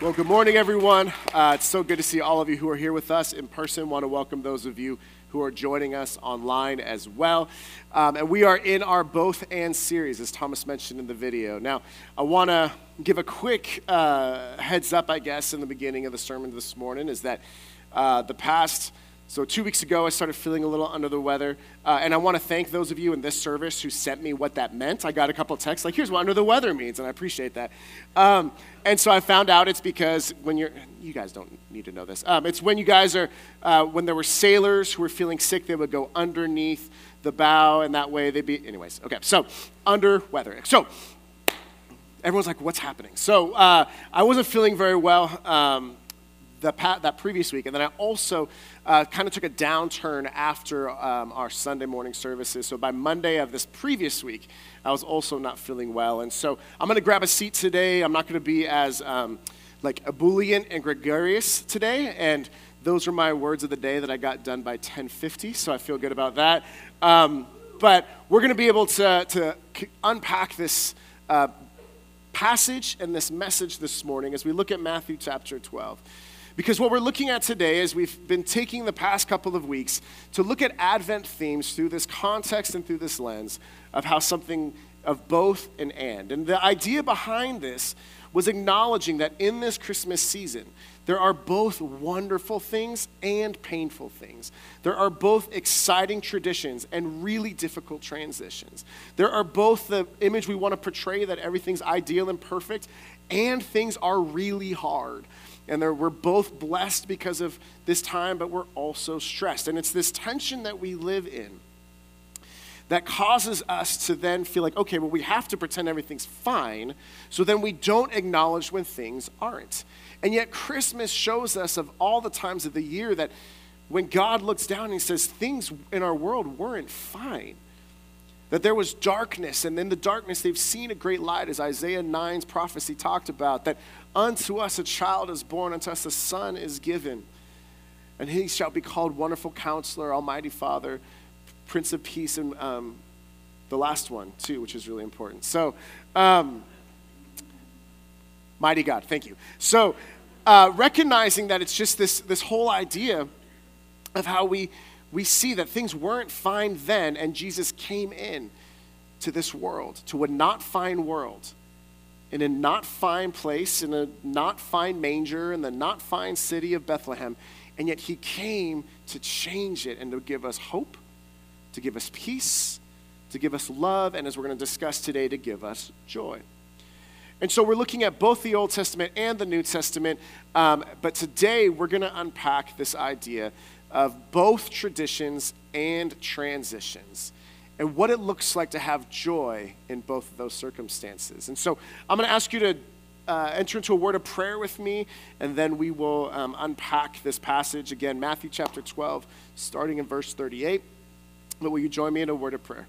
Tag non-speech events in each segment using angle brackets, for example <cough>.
Well, good morning, everyone. Uh, it's so good to see all of you who are here with us in person. Want to welcome those of you who are joining us online as well. Um, and we are in our Both and series, as Thomas mentioned in the video. Now, I want to give a quick uh, heads up, I guess, in the beginning of the sermon this morning is that uh, the past so, two weeks ago, I started feeling a little under the weather. Uh, and I want to thank those of you in this service who sent me what that meant. I got a couple texts like, here's what under the weather means, and I appreciate that. Um, and so I found out it's because when you're, you guys don't need to know this. Um, it's when you guys are, uh, when there were sailors who were feeling sick, they would go underneath the bow, and that way they'd be, anyways, okay. So, under weather. So, everyone's like, what's happening? So, uh, I wasn't feeling very well. Um, the, that previous week. And then I also uh, kind of took a downturn after um, our Sunday morning services. So by Monday of this previous week, I was also not feeling well. And so I'm going to grab a seat today. I'm not going to be as um, like ebullient and gregarious today. And those are my words of the day that I got done by 1050. So I feel good about that. Um, but we're going to be able to, to unpack this uh, passage and this message this morning as we look at Matthew chapter 12. Because what we're looking at today is we've been taking the past couple of weeks to look at Advent themes through this context and through this lens of how something of both and and. And the idea behind this was acknowledging that in this Christmas season, there are both wonderful things and painful things. There are both exciting traditions and really difficult transitions. There are both the image we want to portray that everything's ideal and perfect, and things are really hard and we're both blessed because of this time, but we're also stressed. And it's this tension that we live in that causes us to then feel like, okay, well, we have to pretend everything's fine, so then we don't acknowledge when things aren't. And yet, Christmas shows us of all the times of the year that when God looks down and He says, things in our world weren't fine. That there was darkness, and in the darkness they've seen a great light, as Isaiah 9's prophecy talked about. That unto us a child is born, unto us a son is given. And he shall be called Wonderful Counselor, Almighty Father, Prince of Peace, and um, the last one, too, which is really important. So, um, Mighty God, thank you. So, uh, recognizing that it's just this, this whole idea of how we we see that things weren't fine then, and Jesus came in to this world, to a not fine world, in a not fine place, in a not fine manger, in the not fine city of Bethlehem. And yet he came to change it and to give us hope, to give us peace, to give us love, and as we're going to discuss today, to give us joy. And so we're looking at both the Old Testament and the New Testament, um, but today we're going to unpack this idea of both traditions and transitions and what it looks like to have joy in both of those circumstances. And so I'm going to ask you to uh, enter into a word of prayer with me, and then we will um, unpack this passage again, Matthew chapter 12, starting in verse 38. But will you join me in a word of prayer?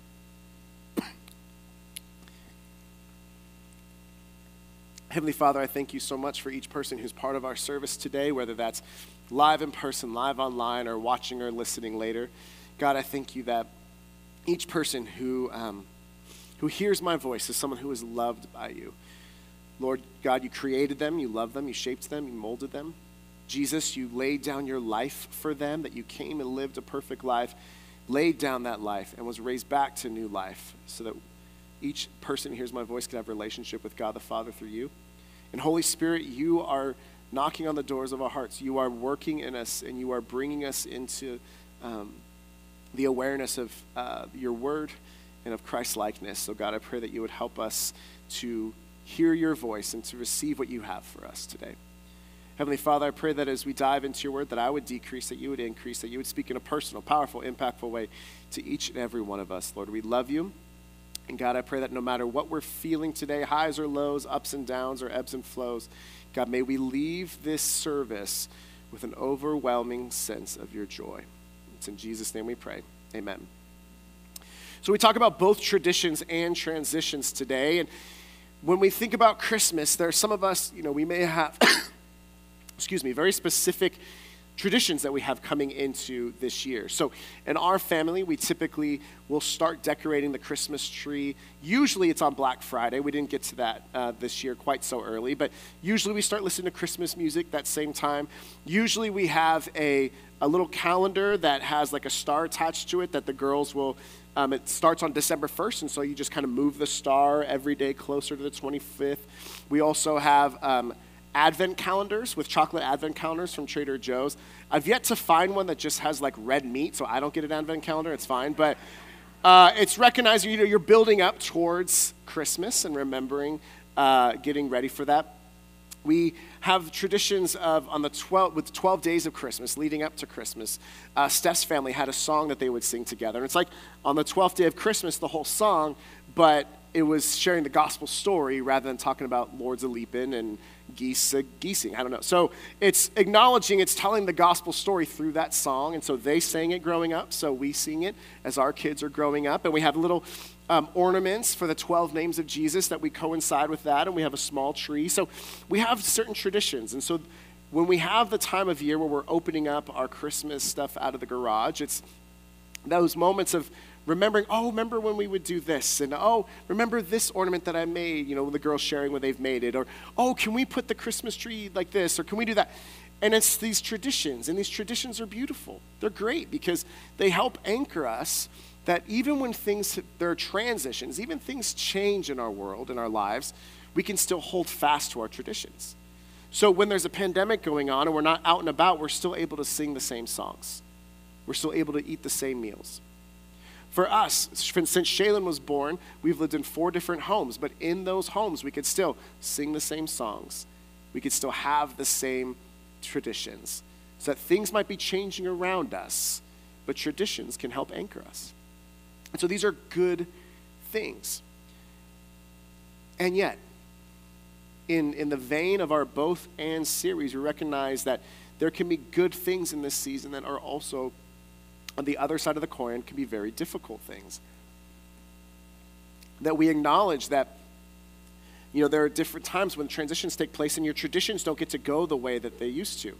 Heavenly Father, I thank you so much for each person who's part of our service today, whether that's live in person, live online, or watching or listening later. God, I thank you that each person who, um, who hears my voice is someone who is loved by you. Lord God, you created them, you loved them, you shaped them, you molded them. Jesus, you laid down your life for them, that you came and lived a perfect life, laid down that life, and was raised back to new life so that each person who hears my voice can have relationship with God the Father through you. And Holy Spirit, you are knocking on the doors of our hearts. You are working in us and you are bringing us into um, the awareness of uh, your word and of Christ likeness. So, God, I pray that you would help us to hear your voice and to receive what you have for us today. Heavenly Father, I pray that as we dive into your word, that I would decrease, that you would increase, that you would speak in a personal, powerful, impactful way to each and every one of us. Lord, we love you. And God, I pray that no matter what we're feeling today, highs or lows, ups and downs, or ebbs and flows, God, may we leave this service with an overwhelming sense of your joy. It's in Jesus' name we pray. Amen. So we talk about both traditions and transitions today. And when we think about Christmas, there are some of us, you know, we may have, <coughs> excuse me, very specific traditions that we have coming into this year. So, in our family, we typically will start decorating the Christmas tree. Usually, it's on Black Friday. We didn't get to that uh, this year quite so early, but usually we start listening to Christmas music that same time. Usually, we have a a little calendar that has like a star attached to it that the girls will um, it starts on December 1st, and so you just kind of move the star every day closer to the 25th. We also have um, advent calendars with chocolate advent calendars from Trader Joe's. I've yet to find one that just has like red meat, so I don't get an advent calendar. It's fine, but uh, it's recognizing you know you're building up towards Christmas and remembering uh, getting ready for that. We have traditions of on the 12 with 12 days of Christmas leading up to Christmas. Uh, Steph's family had a song that they would sing together. And it's like on the 12th day of Christmas, the whole song, but it was sharing the gospel story rather than talking about Lords of Leaping and geese uh, geesing. I don't know. So it's acknowledging, it's telling the gospel story through that song. And so they sang it growing up, so we sing it as our kids are growing up. And we have little um, ornaments for the 12 names of Jesus that we coincide with that. And we have a small tree. So we have certain traditions. And so when we have the time of year where we're opening up our Christmas stuff out of the garage, it's those moments of remembering, oh, remember when we would do this? And oh, remember this ornament that I made, you know, the girls sharing when they've made it. Or, oh, can we put the Christmas tree like this? Or can we do that? And it's these traditions, and these traditions are beautiful. They're great because they help anchor us that even when things, there are transitions, even things change in our world, in our lives, we can still hold fast to our traditions. So when there's a pandemic going on and we're not out and about, we're still able to sing the same songs. We're still able to eat the same meals. For us, since Shaylin was born, we've lived in four different homes, but in those homes, we could still sing the same songs. We could still have the same traditions. So that things might be changing around us, but traditions can help anchor us. And so these are good things. And yet, in, in the vein of our both and series, we recognize that there can be good things in this season that are also on the other side of the coin can be very difficult things. That we acknowledge that, you know, there are different times when transitions take place and your traditions don't get to go the way that they used to.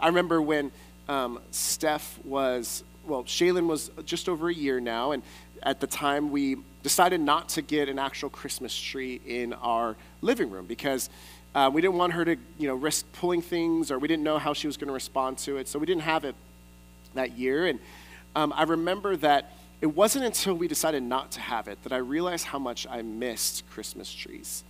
I remember when um, Steph was, well, Shaylin was just over a year now, and at the time we decided not to get an actual Christmas tree in our living room because uh, we didn't want her to, you know, risk pulling things or we didn't know how she was going to respond to it. So we didn't have it that year. And um, I remember that it wasn't until we decided not to have it that I realized how much I missed Christmas trees.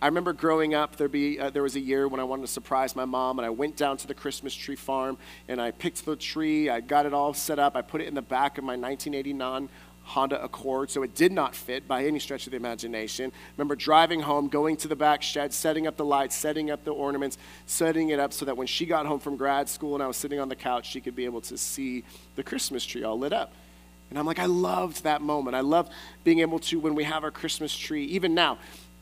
I remember growing up, there, be, uh, there was a year when I wanted to surprise my mom, and I went down to the Christmas tree farm and I picked the tree. I got it all set up. I put it in the back of my 1989 Honda Accord, so it did not fit by any stretch of the imagination. Remember driving home, going to the back shed, setting up the lights, setting up the ornaments, setting it up so that when she got home from grad school and I was sitting on the couch, she could be able to see the Christmas tree all lit up. And I'm like, I loved that moment. I love being able to, when we have our Christmas tree, even now,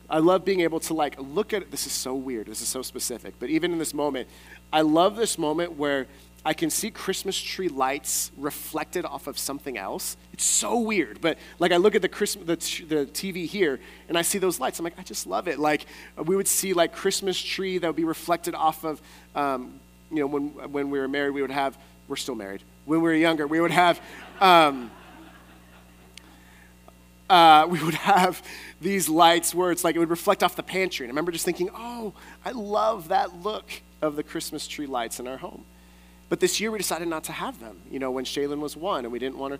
I love being able to like look at it. This is so weird. This is so specific. But even in this moment, I love this moment where I can see Christmas tree lights reflected off of something else. It's so weird, but like I look at the Christmas the, the TV here and I see those lights. I'm like, I just love it. Like we would see like Christmas tree that would be reflected off of, um, you know, when when we were married, we would have. We're still married. When we were younger, we would have. Um, uh, we would have these lights where it's like it would reflect off the pantry. And I remember just thinking, oh, I love that look of the Christmas tree lights in our home. But this year we decided not to have them, you know, when Shaylin was one and we didn't want to.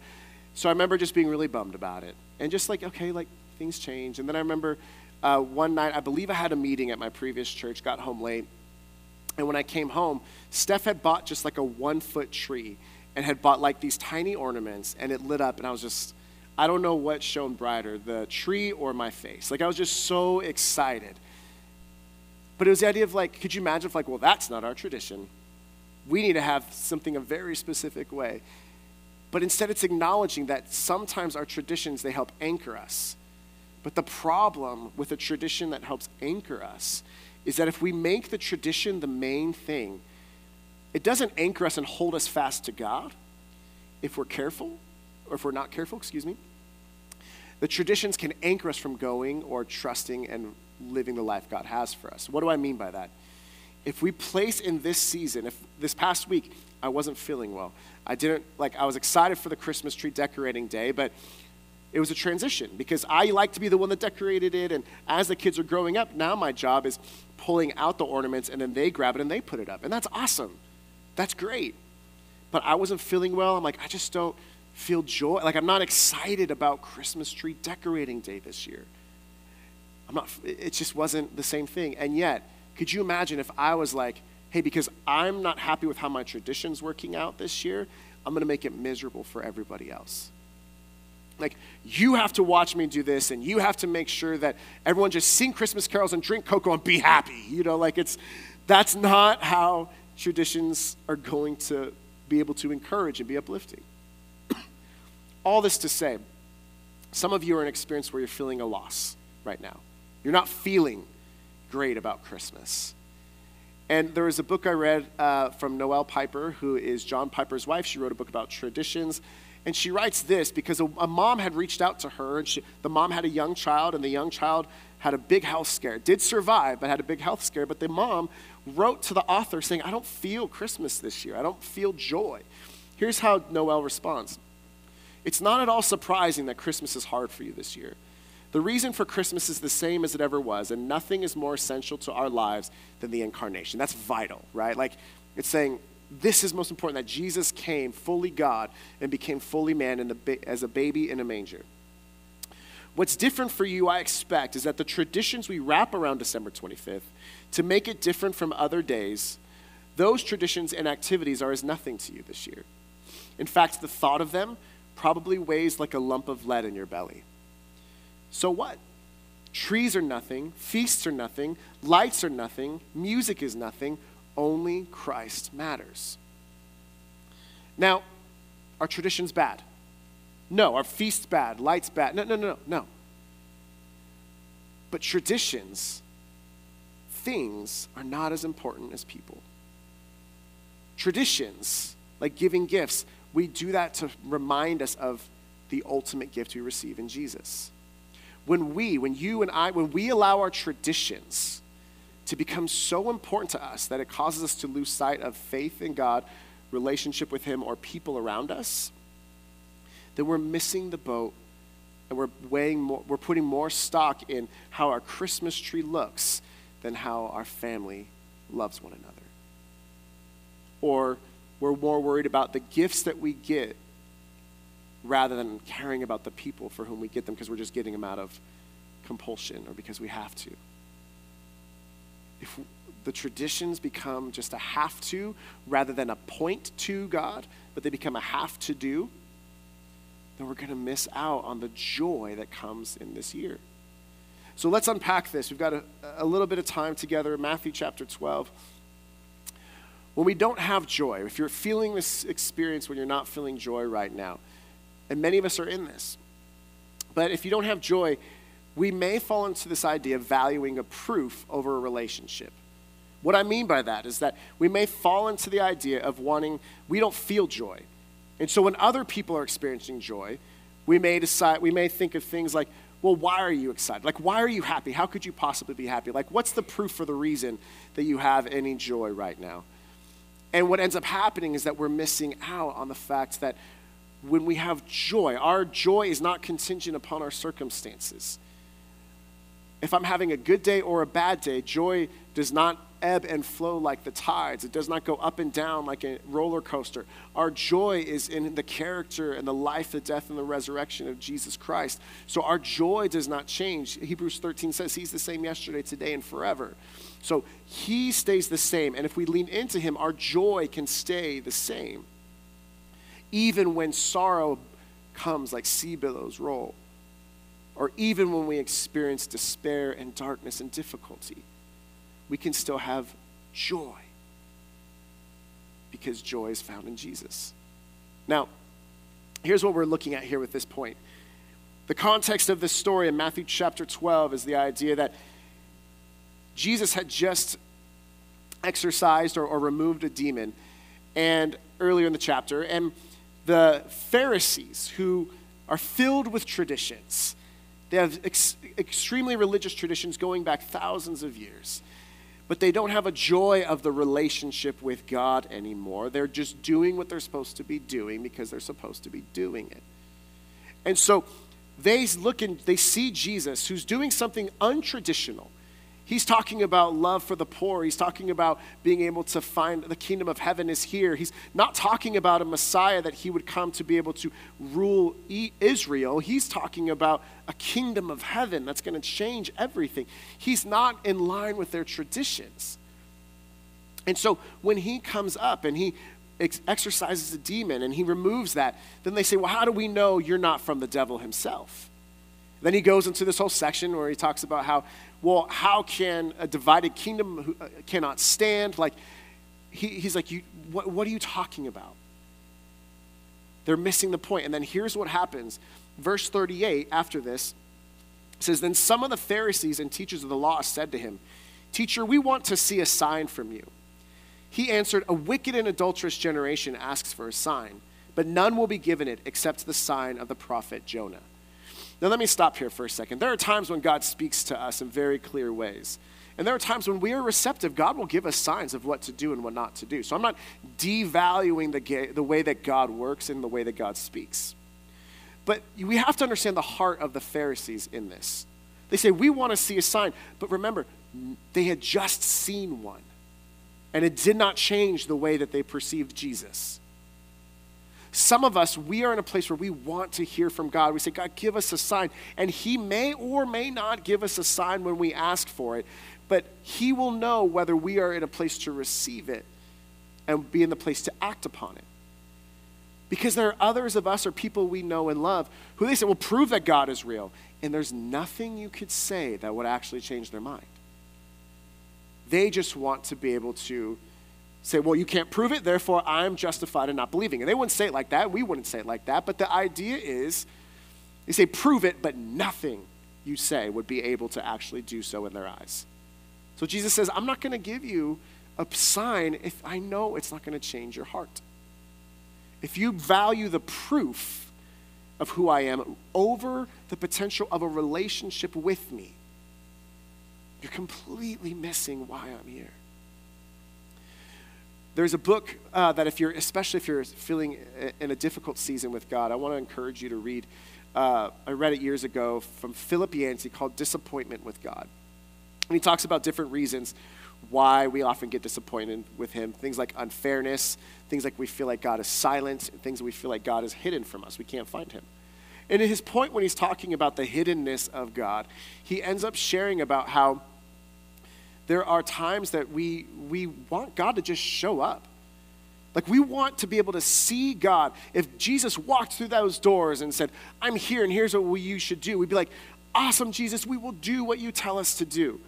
So I remember just being really bummed about it. And just like, okay, like things change. And then I remember uh, one night, I believe I had a meeting at my previous church, got home late. And when I came home, Steph had bought just like a one foot tree and had bought like these tiny ornaments and it lit up. And I was just, I don't know what shone brighter, the tree or my face. Like I was just so excited. But it was the idea of like, could you imagine if like, well, that's not our tradition we need to have something a very specific way. But instead, it's acknowledging that sometimes our traditions, they help anchor us. But the problem with a tradition that helps anchor us is that if we make the tradition the main thing, it doesn't anchor us and hold us fast to God. if we're careful, or if we're not careful, excuse me, the traditions can anchor us from going or trusting and living the life God has for us. What do I mean by that? If we place in this season, if this past week I wasn't feeling well, I didn't, like, I was excited for the Christmas tree decorating day, but it was a transition because I like to be the one that decorated it. And as the kids are growing up, now my job is pulling out the ornaments and then they grab it and they put it up. And that's awesome. That's great. But I wasn't feeling well. I'm like, I just don't feel joy. Like, I'm not excited about Christmas tree decorating day this year. I'm not, it just wasn't the same thing. And yet, could you imagine if I was like, hey, because I'm not happy with how my tradition's working out this year, I'm going to make it miserable for everybody else. Like, you have to watch me do this, and you have to make sure that everyone just sing Christmas carols and drink cocoa and be happy. You know, like it's, that's not how traditions are going to be able to encourage and be uplifting. <coughs> All this to say, some of you are in an experience where you're feeling a loss right now. You're not feeling great about Christmas. And there was a book I read uh, from Noelle Piper, who is John Piper's wife. She wrote a book about traditions. And she writes this because a, a mom had reached out to her, and she, the mom had a young child, and the young child had a big health scare. Did survive, but had a big health scare. But the mom wrote to the author saying, I don't feel Christmas this year. I don't feel joy. Here's how Noelle responds It's not at all surprising that Christmas is hard for you this year. The reason for Christmas is the same as it ever was, and nothing is more essential to our lives than the incarnation. That's vital, right? Like, it's saying this is most important that Jesus came fully God and became fully man ba- as a baby in a manger. What's different for you, I expect, is that the traditions we wrap around December 25th to make it different from other days, those traditions and activities are as nothing to you this year. In fact, the thought of them probably weighs like a lump of lead in your belly. So what? Trees are nothing, feasts are nothing, lights are nothing, music is nothing, only Christ matters. Now, are traditions bad? No. Are feasts bad? Lights bad? No, no, no, no. But traditions, things, are not as important as people. Traditions, like giving gifts, we do that to remind us of the ultimate gift we receive in Jesus when we, when you and I, when we allow our traditions to become so important to us that it causes us to lose sight of faith in God, relationship with Him, or people around us, then we're missing the boat and we're weighing more, we're putting more stock in how our Christmas tree looks than how our family loves one another. Or we're more worried about the gifts that we get rather than caring about the people for whom we get them because we're just getting them out of compulsion or because we have to. If the traditions become just a have to rather than a point to God, but they become a have to do, then we're going to miss out on the joy that comes in this year. So let's unpack this. We've got a, a little bit of time together. Matthew chapter 12. When we don't have joy, if you're feeling this experience when you're not feeling joy right now, and many of us are in this. But if you don't have joy, we may fall into this idea of valuing a proof over a relationship. What I mean by that is that we may fall into the idea of wanting, we don't feel joy. And so when other people are experiencing joy, we may decide, we may think of things like, well, why are you excited? Like, why are you happy? How could you possibly be happy? Like, what's the proof for the reason that you have any joy right now? And what ends up happening is that we're missing out on the fact that when we have joy, our joy is not contingent upon our circumstances. If I'm having a good day or a bad day, joy does not ebb and flow like the tides. It does not go up and down like a roller coaster. Our joy is in the character and the life, the death, and the resurrection of Jesus Christ. So our joy does not change. Hebrews 13 says he's the same yesterday, today, and forever. So he stays the same. And if we lean into him, our joy can stay the same even when sorrow comes like sea billows roll, or even when we experience despair and darkness and difficulty, we can still have joy because joy is found in Jesus. Now, here's what we're looking at here with this point. The context of this story in Matthew chapter 12 is the idea that Jesus had just exorcised or, or removed a demon and earlier in the chapter and the Pharisees, who are filled with traditions. They have ex- extremely religious traditions going back thousands of years, but they don't have a joy of the relationship with God anymore. They're just doing what they're supposed to be doing because they're supposed to be doing it. And so they look and they see Jesus who's doing something untraditional He's talking about love for the poor. He's talking about being able to find the kingdom of heaven is here. He's not talking about a Messiah that he would come to be able to rule Israel. He's talking about a kingdom of heaven that's going to change everything. He's not in line with their traditions. And so when he comes up and he ex- exorcises a demon and he removes that, then they say, Well, how do we know you're not from the devil himself? Then he goes into this whole section where he talks about how well, how can a divided kingdom uh, cannot stand? Like, he, he's like, you, what, what are you talking about? They're missing the point. And then here's what happens. Verse 38, after this, says, Then some of the Pharisees and teachers of the law said to him, Teacher, we want to see a sign from you. He answered, A wicked and adulterous generation asks for a sign, but none will be given it except the sign of the prophet Jonah. Now, let me stop here for a second. There are times when God speaks to us in very clear ways. And there are times when we are receptive, God will give us signs of what to do and what not to do. So I'm not devaluing the, the way that God works and the way that God speaks. But we have to understand the heart of the Pharisees in this. They say, We want to see a sign. But remember, they had just seen one. And it did not change the way that they perceived Jesus. Some of us, we are in a place where we want to hear from God. We say, God, give us a sign. And He may or may not give us a sign when we ask for it, but He will know whether we are in a place to receive it and be in the place to act upon it. Because there are others of us or people we know and love who they say, well, prove that God is real. And there's nothing you could say that would actually change their mind. They just want to be able to say, well, you can't prove it, therefore I'm justified in not believing. And they wouldn't say it like that. We wouldn't say it like that. But the idea is, they say, prove it, but nothing you say would be able to actually do so in their eyes. So Jesus says, I'm not going to give you a sign if I know it's not going to change your heart. If you value the proof of who I am over the potential of a relationship with me, you're completely missing why I'm here. There's a book uh, that if you're, especially if you're feeling in a difficult season with God, I want to encourage you to read. Uh, I read it years ago from Philip Yancey called Disappointment with God. And he talks about different reasons why we often get disappointed with him. Things like unfairness, things like we feel like God is silent, things we feel like God is hidden from us. We can't find him. And in his point when he's talking about the hiddenness of God, he ends up sharing about how there are times that we, we want God to just show up. Like we want to be able to see God. If Jesus walked through those doors and said, I'm here and here's what we, you should do, we'd be like, Awesome, Jesus, we will do what you tell us to do.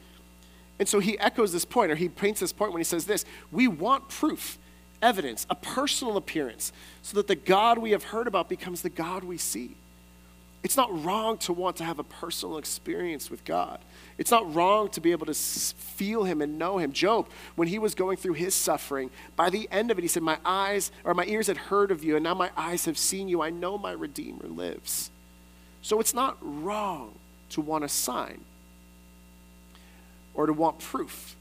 And so he echoes this point, or he paints this point when he says this We want proof, evidence, a personal appearance, so that the God we have heard about becomes the God we see. It's not wrong to want to have a personal experience with God. It's not wrong to be able to feel Him and know Him. Job, when he was going through his suffering, by the end of it, he said, My eyes or my ears had heard of you, and now my eyes have seen you. I know my Redeemer lives. So it's not wrong to want a sign or to want proof.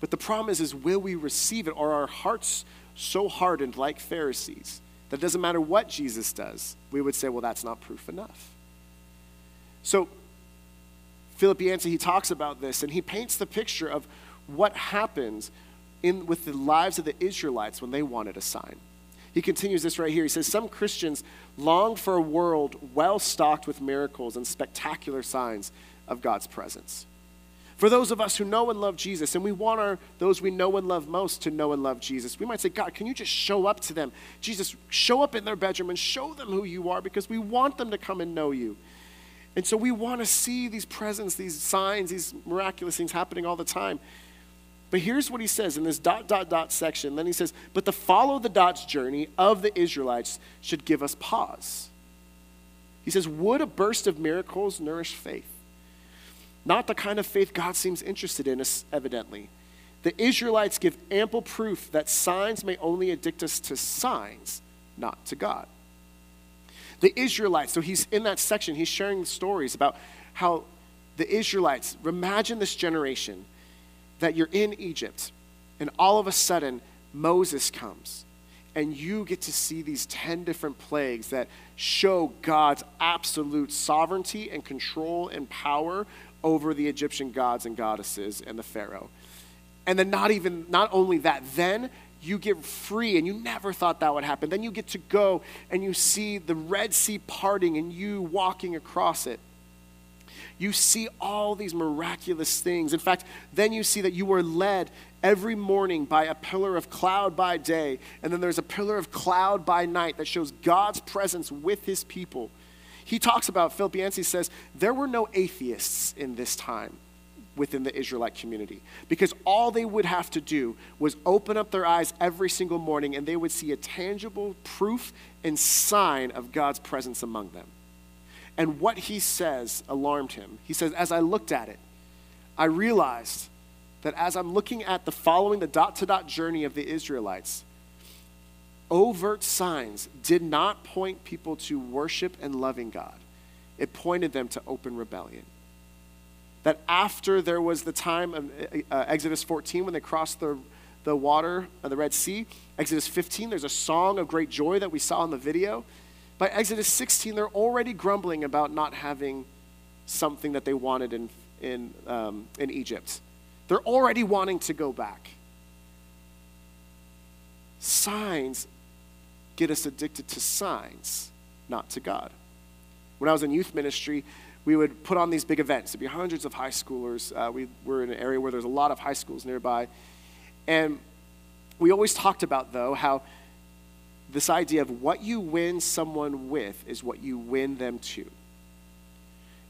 But the problem is, is will we receive it, are our hearts so hardened like Pharisees that it doesn't matter what Jesus does, we would say, well, that's not proof enough. So Philip Yancey, he talks about this and he paints the picture of what happens in, with the lives of the Israelites when they wanted a sign. He continues this right here. He says, Some Christians long for a world well stocked with miracles and spectacular signs of God's presence. For those of us who know and love Jesus, and we want our, those we know and love most to know and love Jesus, we might say, God, can you just show up to them? Jesus, show up in their bedroom and show them who you are because we want them to come and know you. And so we want to see these presents, these signs, these miraculous things happening all the time. But here's what he says in this dot, dot, dot section. Then he says, But the follow the dots journey of the Israelites should give us pause. He says, Would a burst of miracles nourish faith? Not the kind of faith God seems interested in, evidently. The Israelites give ample proof that signs may only addict us to signs, not to God. The Israelites, so he's in that section, he's sharing stories about how the Israelites, imagine this generation that you're in Egypt, and all of a sudden, Moses comes, and you get to see these 10 different plagues that show God's absolute sovereignty and control and power over the Egyptian gods and goddesses and the Pharaoh. And then, not even, not only that, then you get free and you never thought that would happen. Then you get to go and you see the Red Sea parting and you walking across it. You see all these miraculous things. In fact, then you see that you were led every morning by a pillar of cloud by day, and then there's a pillar of cloud by night that shows God's presence with his people. He talks about, Philip Yancey says, there were no atheists in this time within the Israelite community because all they would have to do was open up their eyes every single morning and they would see a tangible proof and sign of God's presence among them. And what he says alarmed him. He says, As I looked at it, I realized that as I'm looking at the following the dot to dot journey of the Israelites, overt signs did not point people to worship and loving God, it pointed them to open rebellion. That after there was the time of uh, Exodus 14 when they crossed the, the water of the Red Sea, Exodus 15, there's a song of great joy that we saw in the video. By Exodus 16, they're already grumbling about not having something that they wanted in, in, um, in Egypt. They're already wanting to go back. Signs get us addicted to signs, not to God. When I was in youth ministry, we would put on these big events. It'd be hundreds of high schoolers. Uh, we were in an area where there's a lot of high schools nearby. And we always talked about, though, how this idea of what you win someone with is what you win them to.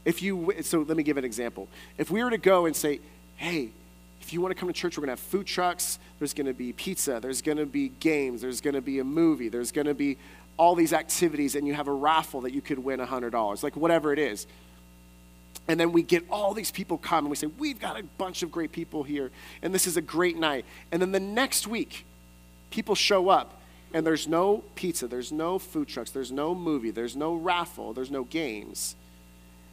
If you, so let me give an example. If we were to go and say, hey, if you want to come to church, we're going to have food trucks, there's going to be pizza, there's going to be games, there's going to be a movie, there's going to be all these activities, and you have a raffle that you could win $100, like whatever it is. And then we get all these people come and we say, We've got a bunch of great people here, and this is a great night. And then the next week, people show up and there's no pizza, there's no food trucks, there's no movie, there's no raffle, there's no games,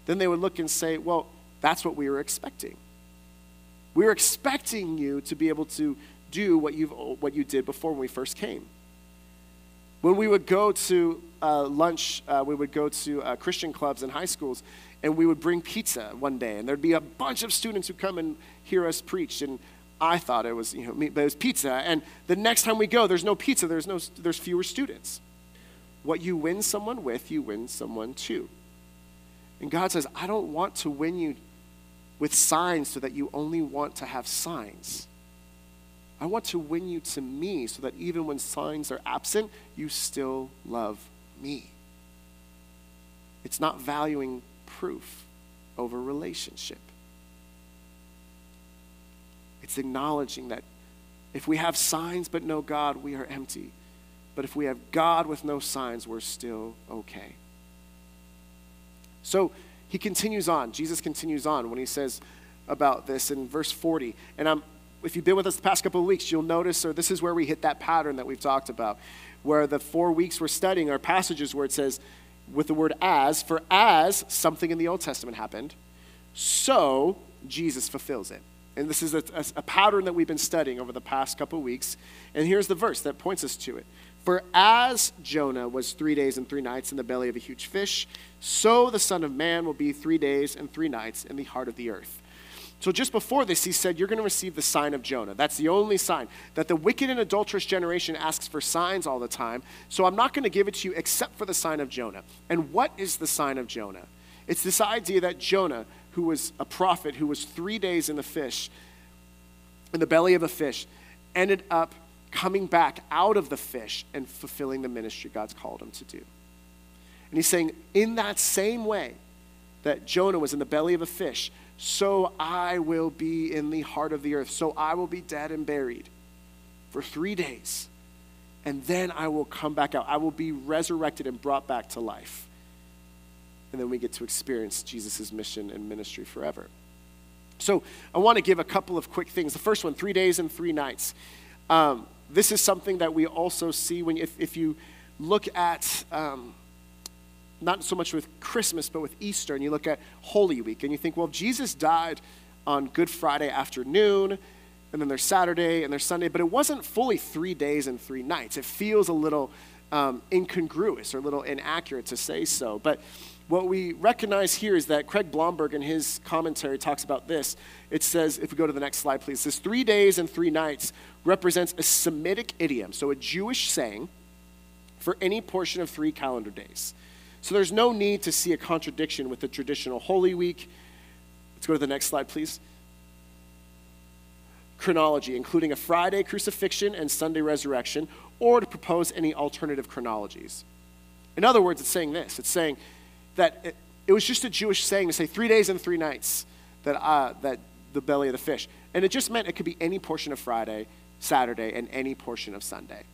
then they would look and say, well, that's what we were expecting. We were expecting you to be able to do what, you've, what you did before when we first came. When we would go to uh, lunch, uh, we would go to uh, Christian clubs and high schools, and we would bring pizza one day, and there'd be a bunch of students who come and hear us preach, and I thought it was, you know, but it was pizza. And the next time we go, there's no pizza, there's, no, there's fewer students. What you win someone with, you win someone to. And God says, I don't want to win you with signs so that you only want to have signs. I want to win you to me so that even when signs are absent, you still love me. It's not valuing proof over relationship. It's acknowledging that if we have signs but no God, we are empty. But if we have God with no signs, we're still okay. So he continues on. Jesus continues on when he says about this in verse 40. And I'm, if you've been with us the past couple of weeks, you'll notice, or this is where we hit that pattern that we've talked about, where the four weeks we're studying are passages where it says, with the word as, for as something in the Old Testament happened, so Jesus fulfills it. And this is a, a, a pattern that we've been studying over the past couple of weeks. And here's the verse that points us to it. For as Jonah was three days and three nights in the belly of a huge fish, so the Son of Man will be three days and three nights in the heart of the earth. So just before this, he said, You're going to receive the sign of Jonah. That's the only sign. That the wicked and adulterous generation asks for signs all the time. So I'm not going to give it to you except for the sign of Jonah. And what is the sign of Jonah? It's this idea that Jonah, who was a prophet, who was three days in the fish, in the belly of a fish, ended up coming back out of the fish and fulfilling the ministry God's called him to do. And he's saying, in that same way that Jonah was in the belly of a fish, so I will be in the heart of the earth. So I will be dead and buried for three days. And then I will come back out. I will be resurrected and brought back to life and then we get to experience Jesus' mission and ministry forever. So I want to give a couple of quick things. The first one, three days and three nights. Um, this is something that we also see when if, if you look at um, not so much with Christmas, but with Easter, and you look at Holy Week, and you think, well, Jesus died on Good Friday afternoon, and then there's Saturday, and there's Sunday, but it wasn't fully three days and three nights. It feels a little um, incongruous or a little inaccurate to say so. But what we recognize here is that Craig Blomberg in his commentary talks about this. It says, if we go to the next slide, please, says three days and three nights represents a Semitic idiom, so a Jewish saying for any portion of three calendar days. So there's no need to see a contradiction with the traditional Holy Week. Let's go to the next slide, please. Chronology, including a Friday crucifixion and Sunday resurrection, or to propose any alternative chronologies. In other words, it's saying this it's saying that it, it was just a Jewish saying to say three days and three nights that, uh, that the belly of the fish. And it just meant it could be any portion of Friday, Saturday, and any portion of Sunday.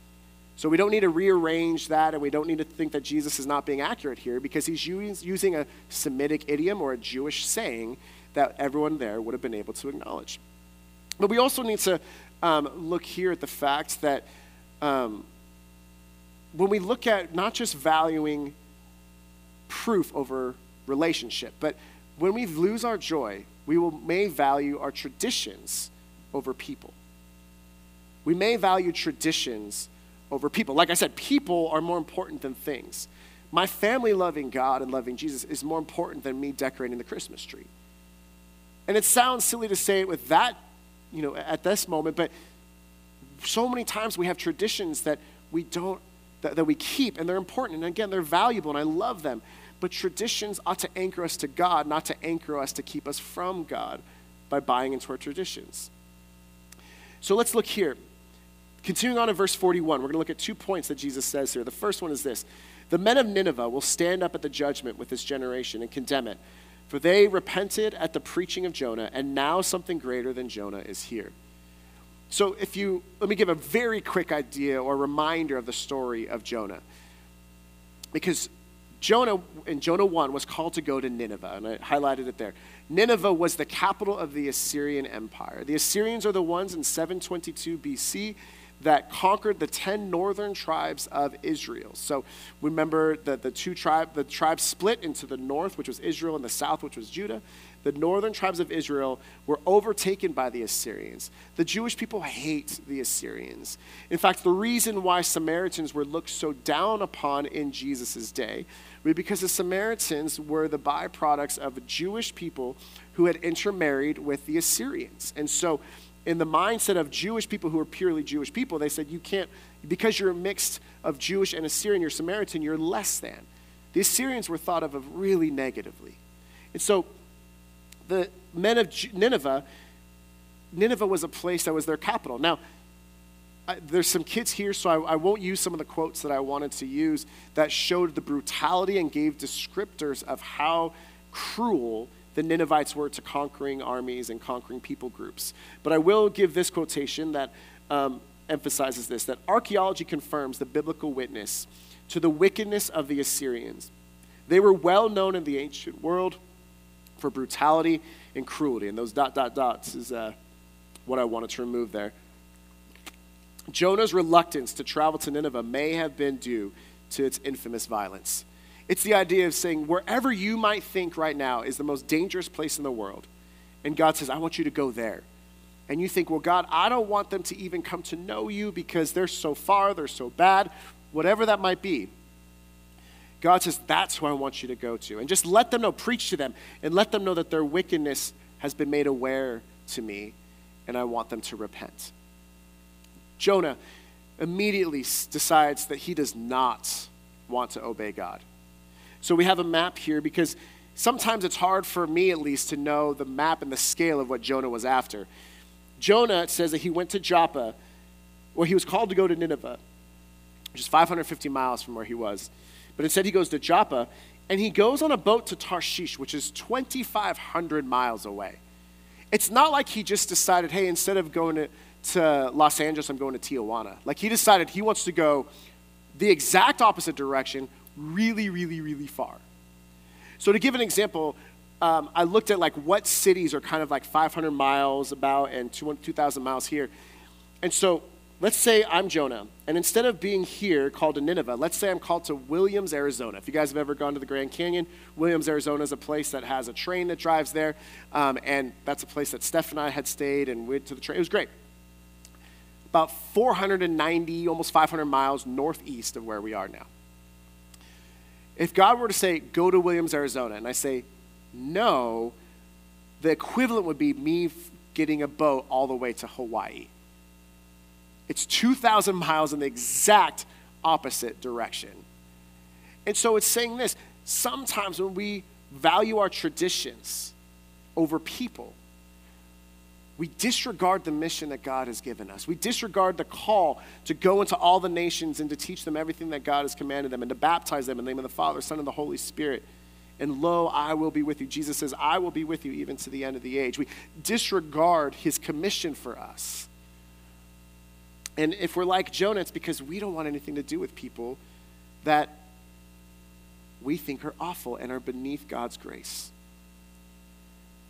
So we don't need to rearrange that, and we don't need to think that Jesus is not being accurate here because he's using a Semitic idiom or a Jewish saying that everyone there would have been able to acknowledge. But we also need to um, look here at the fact that um, when we look at not just valuing proof over relationship, but when we lose our joy, we will, may value our traditions over people. We may value traditions over people. Like I said, people are more important than things. My family loving God and loving Jesus is more important than me decorating the Christmas tree. And it sounds silly to say it with that, you know, at this moment, but so many times we have traditions that we don't, that, that we keep, and they're important. And again, they're valuable, and I love them. But traditions ought to anchor us to God, not to anchor us to keep us from God by buying into our traditions. So let's look here. Continuing on in verse 41, we're going to look at two points that Jesus says here. The first one is this The men of Nineveh will stand up at the judgment with this generation and condemn it, for they repented at the preaching of Jonah, and now something greater than Jonah is here. So, if you let me give a very quick idea or reminder of the story of Jonah. Because Jonah in Jonah 1 was called to go to Nineveh, and I highlighted it there. Nineveh was the capital of the Assyrian Empire. The Assyrians are the ones in 722 BC that conquered the 10 northern tribes of Israel. So remember that the two tribe, the tribes split into the north, which was Israel, and the south, which was Judah. The northern tribes of Israel were overtaken by the Assyrians. The Jewish people hate the Assyrians. In fact, the reason why Samaritans were looked so down upon in Jesus' day was because the Samaritans were the byproducts of Jewish people who had intermarried with the Assyrians. And so in the mindset of Jewish people who are purely Jewish people, they said, you can't, because you're a mix of Jewish and Assyrian, you're Samaritan, you're less than. The Assyrians were thought of really negatively. And so the men of Nineveh, Nineveh was a place that was their capital. Now, I, there's some kids here, so I, I, won't use some of the quotes that I wanted to use that showed the brutality and gave descriptors of how cruel the Ninevites were to conquering armies and conquering people groups. But I will give this quotation that um, emphasizes this that archaeology confirms the biblical witness to the wickedness of the Assyrians. They were well known in the ancient world for brutality and cruelty. And those dot, dot, dots is uh, what I wanted to remove there. Jonah's reluctance to travel to Nineveh may have been due to its infamous violence. It's the idea of saying, wherever you might think right now is the most dangerous place in the world, and God says, I want you to go there. And you think, well, God, I don't want them to even come to know you because they're so far, they're so bad, whatever that might be. God says, that's who I want you to go to. And just let them know, preach to them, and let them know that their wickedness has been made aware to me, and I want them to repent. Jonah immediately decides that he does not want to obey God. So we have a map here because sometimes it's hard for me, at least, to know the map and the scale of what Jonah was after. Jonah says that he went to Joppa, where he was called to go to Nineveh, which is 550 miles from where he was. But instead, he goes to Joppa, and he goes on a boat to Tarshish, which is 2,500 miles away. It's not like he just decided, hey, instead of going to, to Los Angeles, I'm going to Tijuana. Like he decided he wants to go the exact opposite direction, really, really, really far. So, to give an example, um, I looked at like what cities are kind of like 500 miles about and 2,000 miles here. And so, let's say I'm Jonah, and instead of being here called to Nineveh, let's say I'm called to Williams, Arizona. If you guys have ever gone to the Grand Canyon, Williams, Arizona is a place that has a train that drives there, um, and that's a place that Steph and I had stayed and went to the train. It was great. About 490, almost 500 miles northeast of where we are now. If God were to say, go to Williams, Arizona, and I say, no, the equivalent would be me getting a boat all the way to Hawaii. It's 2,000 miles in the exact opposite direction. And so it's saying this sometimes when we value our traditions over people, we disregard the mission that God has given us. We disregard the call to go into all the nations and to teach them everything that God has commanded them and to baptize them in the name of the Father, Son, and the Holy Spirit. And lo, I will be with you. Jesus says, I will be with you even to the end of the age. We disregard his commission for us. And if we're like Jonah, it's because we don't want anything to do with people that we think are awful and are beneath God's grace.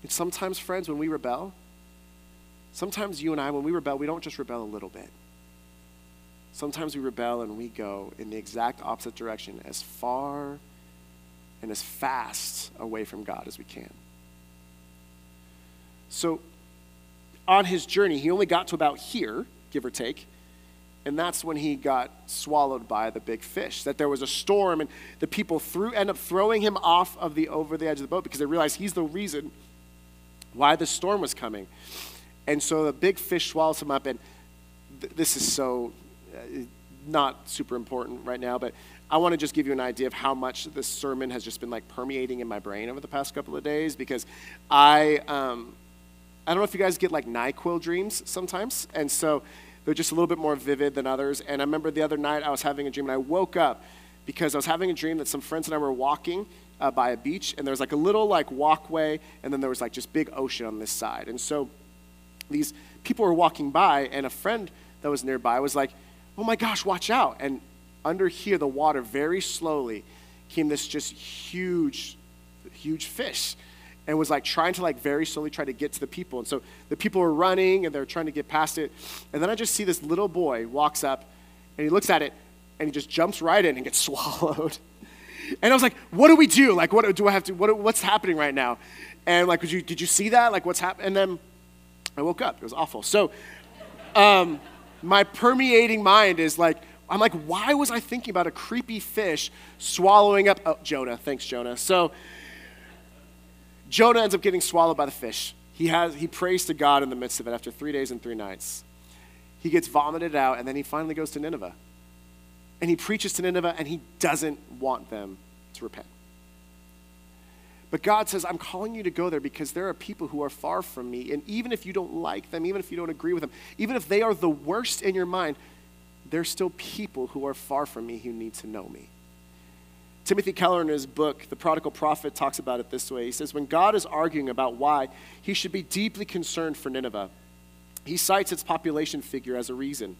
And sometimes, friends, when we rebel, sometimes you and I, when we rebel, we don't just rebel a little bit. Sometimes we rebel and we go in the exact opposite direction as far and as fast away from God as we can. So, on his journey, he only got to about here, give or take, and that's when he got swallowed by the big fish. That there was a storm, and the people threw, end up throwing him off of the over the edge of the boat because they realized he's the reason why the storm was coming. And so the big fish swallows him up, and th- this is so uh, not super important right now, but I want to just give you an idea of how much this sermon has just been like permeating in my brain over the past couple of days because I, um, I don't know if you guys get like NyQuil dreams sometimes, and so they're just a little bit more vivid than others. And I remember the other night I was having a dream, and I woke up because I was having a dream that some friends and I were walking uh, by a beach, and there was like a little like walkway, and then there was like just big ocean on this side. And so these people were walking by, and a friend that was nearby was like, "Oh my gosh, watch out!" And under here, the water very slowly came this just huge, huge fish and was like trying to like very slowly try to get to the people. And so the people were running and they're trying to get past it. And then I just see this little boy walks up and he looks at it and he just jumps right in and gets <laughs> swallowed. And I was like, what do we do? Like, what do I have to, what, what's happening right now? And like, you, did you see that? Like, what's happening? And then I woke up. It was awful. So um, my permeating mind is like, I'm like, why was I thinking about a creepy fish swallowing up? Oh, Jonah. Thanks, Jonah. So Jonah ends up getting swallowed by the fish. He, has, he prays to God in the midst of it after three days and three nights. He gets vomited out, and then he finally goes to Nineveh. And he preaches to Nineveh, and he doesn't want them to repent. But God says, I'm calling you to go there because there are people who are far from me. And even if you don't like them, even if you don't agree with them, even if they are the worst in your mind, there's still people who are far from me who need to know me. Timothy Keller, in his book, The Prodigal Prophet, talks about it this way. He says, When God is arguing about why he should be deeply concerned for Nineveh, he cites its population figure as a reason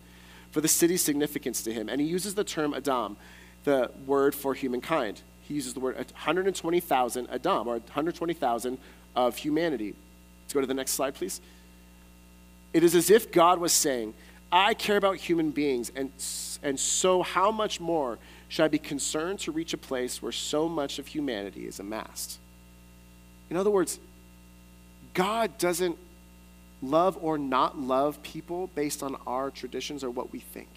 for the city's significance to him. And he uses the term Adam, the word for humankind. He uses the word 120,000 Adam, or 120,000 of humanity. Let's go to the next slide, please. It is as if God was saying, I care about human beings, and, and so how much more should I be concerned to reach a place where so much of humanity is amassed? In other words, God doesn't love or not love people based on our traditions or what we think.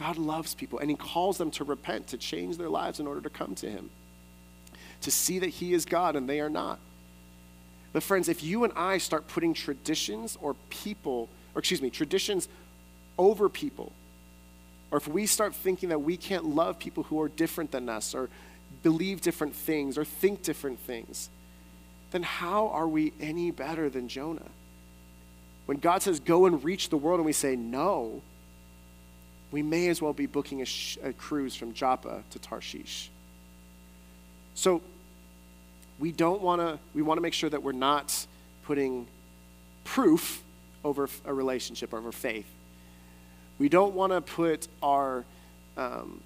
God loves people and He calls them to repent, to change their lives in order to come to Him, to see that He is God and they are not. But, friends, if you and I start putting traditions or people, or excuse me, traditions over people, or if we start thinking that we can't love people who are different than us, or believe different things, or think different things, then how are we any better than Jonah? When God says, go and reach the world, and we say no, we may as well be booking a, sh- a cruise from Joppa to Tarshish. So, we don't want to, we want to make sure that we're not putting proof over a relationship, over faith. We don't want to put our, um,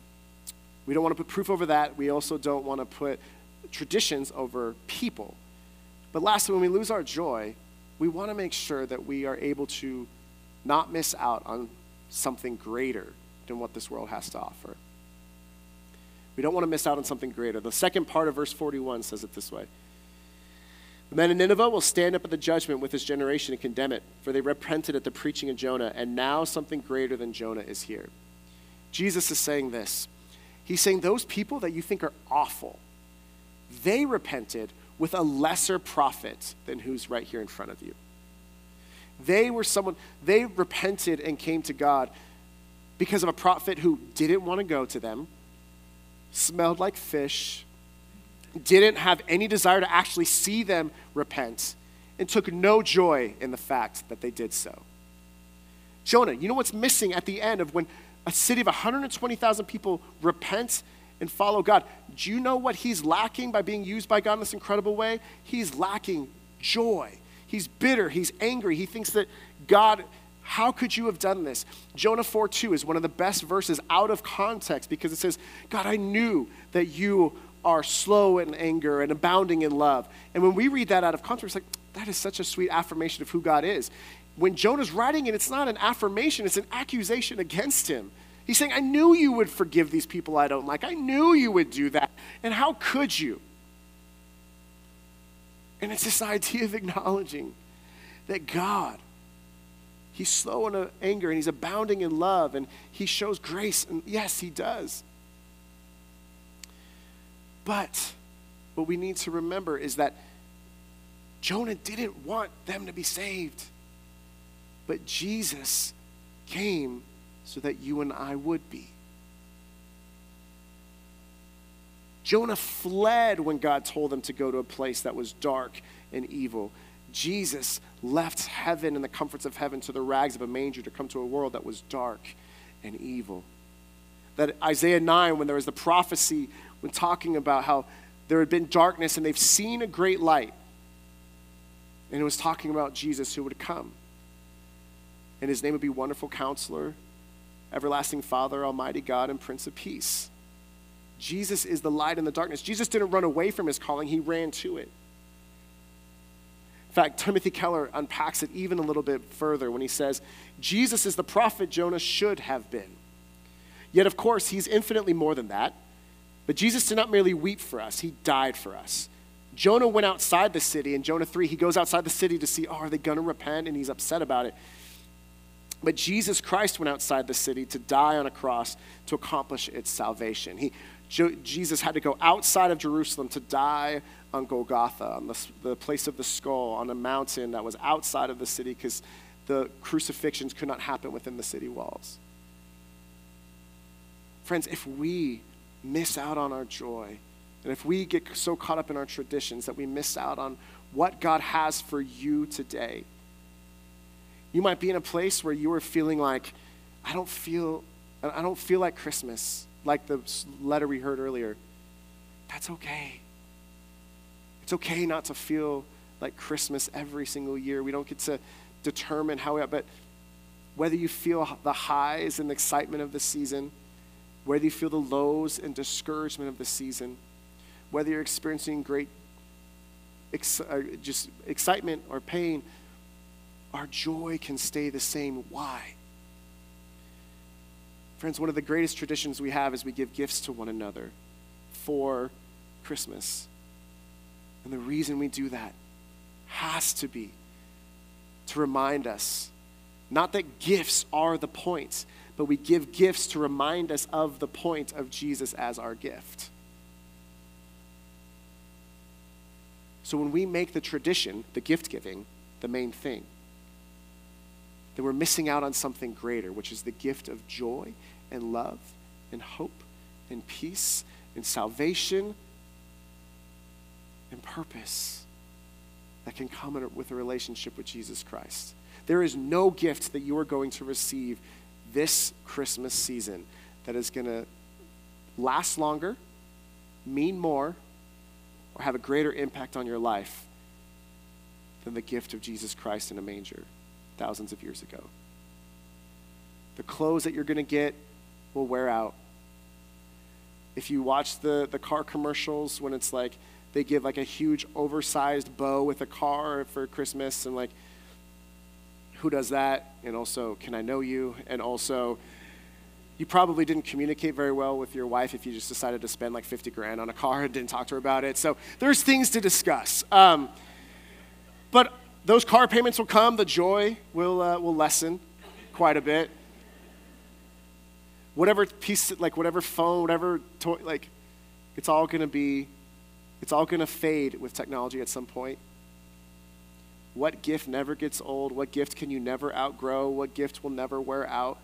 we don't want to put proof over that. We also don't want to put traditions over people. But lastly, when we lose our joy, we want to make sure that we are able to not miss out on something greater than what this world has to offer. We don't want to miss out on something greater. The second part of verse 41 says it this way The men of Nineveh will stand up at the judgment with this generation and condemn it, for they repented at the preaching of Jonah, and now something greater than Jonah is here. Jesus is saying this. He's saying those people that you think are awful, they repented with a lesser prophet than who's right here in front of you. They were someone, they repented and came to God because of a prophet who didn't want to go to them, smelled like fish, didn't have any desire to actually see them repent, and took no joy in the fact that they did so. Jonah, you know what's missing at the end of when a city of 120,000 people repent and follow God? Do you know what he's lacking by being used by God in this incredible way? He's lacking joy. He's bitter. He's angry. He thinks that God, how could you have done this? Jonah 4 2 is one of the best verses out of context because it says, God, I knew that you are slow in anger and abounding in love. And when we read that out of context, it's like, that is such a sweet affirmation of who God is. When Jonah's writing it, it's not an affirmation, it's an accusation against him. He's saying, I knew you would forgive these people I don't like. I knew you would do that. And how could you? And it's this idea of acknowledging that God, He's slow in anger and He's abounding in love and He shows grace. And yes, He does. But what we need to remember is that Jonah didn't want them to be saved. But Jesus came so that you and I would be. Jonah fled when God told him to go to a place that was dark and evil. Jesus left heaven and the comforts of heaven to the rags of a manger to come to a world that was dark and evil. That Isaiah 9, when there was the prophecy, when talking about how there had been darkness and they've seen a great light, and it was talking about Jesus who would come. And his name would be Wonderful Counselor, Everlasting Father, Almighty God, and Prince of Peace. Jesus is the light in the darkness. Jesus didn't run away from his calling, he ran to it. In fact, Timothy Keller unpacks it even a little bit further when he says, Jesus is the prophet Jonah should have been. Yet, of course, he's infinitely more than that. But Jesus did not merely weep for us, he died for us. Jonah went outside the city. In Jonah 3, he goes outside the city to see, oh, are they going to repent? And he's upset about it. But Jesus Christ went outside the city to die on a cross to accomplish its salvation. He, Jesus had to go outside of Jerusalem to die on Golgotha, on the, the place of the skull, on a mountain that was outside of the city because the crucifixions could not happen within the city walls. Friends, if we miss out on our joy, and if we get so caught up in our traditions that we miss out on what God has for you today, you might be in a place where you are feeling like, I don't feel, I don't feel like Christmas, like the letter we heard earlier. That's okay. It's okay not to feel like Christmas every single year. We don't get to determine how we are, but whether you feel the highs and the excitement of the season, whether you feel the lows and discouragement of the season, whether you're experiencing great ex- uh, just excitement or pain, our joy can stay the same. Why? Friends, one of the greatest traditions we have is we give gifts to one another for Christmas. And the reason we do that has to be to remind us not that gifts are the point, but we give gifts to remind us of the point of Jesus as our gift. So when we make the tradition, the gift giving, the main thing, then we're missing out on something greater, which is the gift of joy and love and hope and peace and salvation and purpose that can come with a relationship with Jesus Christ. There is no gift that you are going to receive this Christmas season that is going to last longer, mean more, or have a greater impact on your life than the gift of Jesus Christ in a manger thousands of years ago. The clothes that you're going to get will wear out. If you watch the, the car commercials when it's like they give like a huge oversized bow with a car for Christmas and like who does that? And also, can I know you? And also, you probably didn't communicate very well with your wife if you just decided to spend like 50 grand on a car and didn't talk to her about it. So there's things to discuss. Um, but those car payments will come, the joy will, uh, will lessen quite a bit. Whatever piece, like whatever phone, whatever toy, like it's all going to be, it's all going to fade with technology at some point. What gift never gets old? What gift can you never outgrow? What gift will never wear out?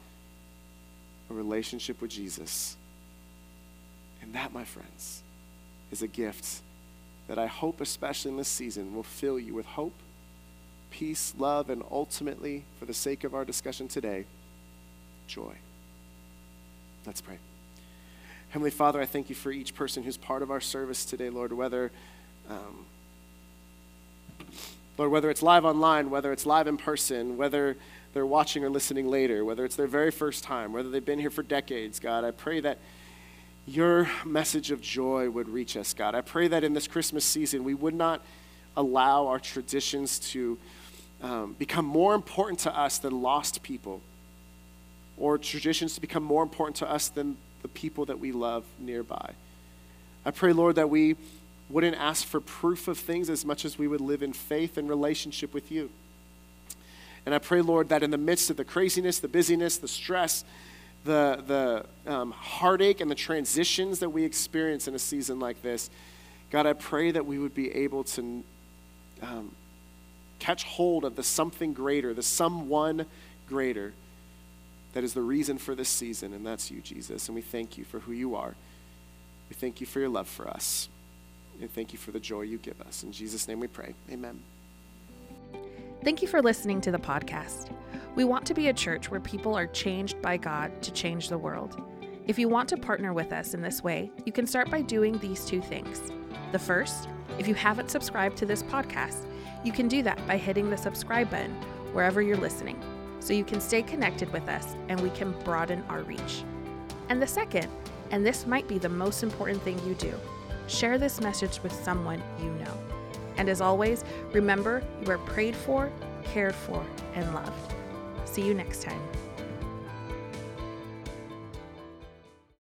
A relationship with Jesus. And that, my friends, is a gift that I hope, especially in this season, will fill you with hope, peace, love, and ultimately, for the sake of our discussion today, joy. Let's pray. Heavenly Father, I thank you for each person who's part of our service today, Lord, whether. Um, Lord, whether it's live online, whether it's live in person, whether they're watching or listening later, whether it's their very first time, whether they've been here for decades, God, I pray that your message of joy would reach us, God. I pray that in this Christmas season, we would not allow our traditions to um, become more important to us than lost people, or traditions to become more important to us than the people that we love nearby. I pray, Lord, that we wouldn't ask for proof of things as much as we would live in faith and relationship with you. And I pray, Lord, that in the midst of the craziness, the busyness, the stress, the, the um, heartache, and the transitions that we experience in a season like this, God, I pray that we would be able to um, catch hold of the something greater, the someone greater that is the reason for this season, and that's you, Jesus. And we thank you for who you are. We thank you for your love for us. And thank you for the joy you give us. In Jesus' name we pray. Amen. Thank you for listening to the podcast. We want to be a church where people are changed by God to change the world. If you want to partner with us in this way, you can start by doing these two things. The first, if you haven't subscribed to this podcast, you can do that by hitting the subscribe button wherever you're listening so you can stay connected with us and we can broaden our reach. And the second, and this might be the most important thing you do, share this message with someone you know. And as always, remember you are prayed for, cared for, and loved. See you next time.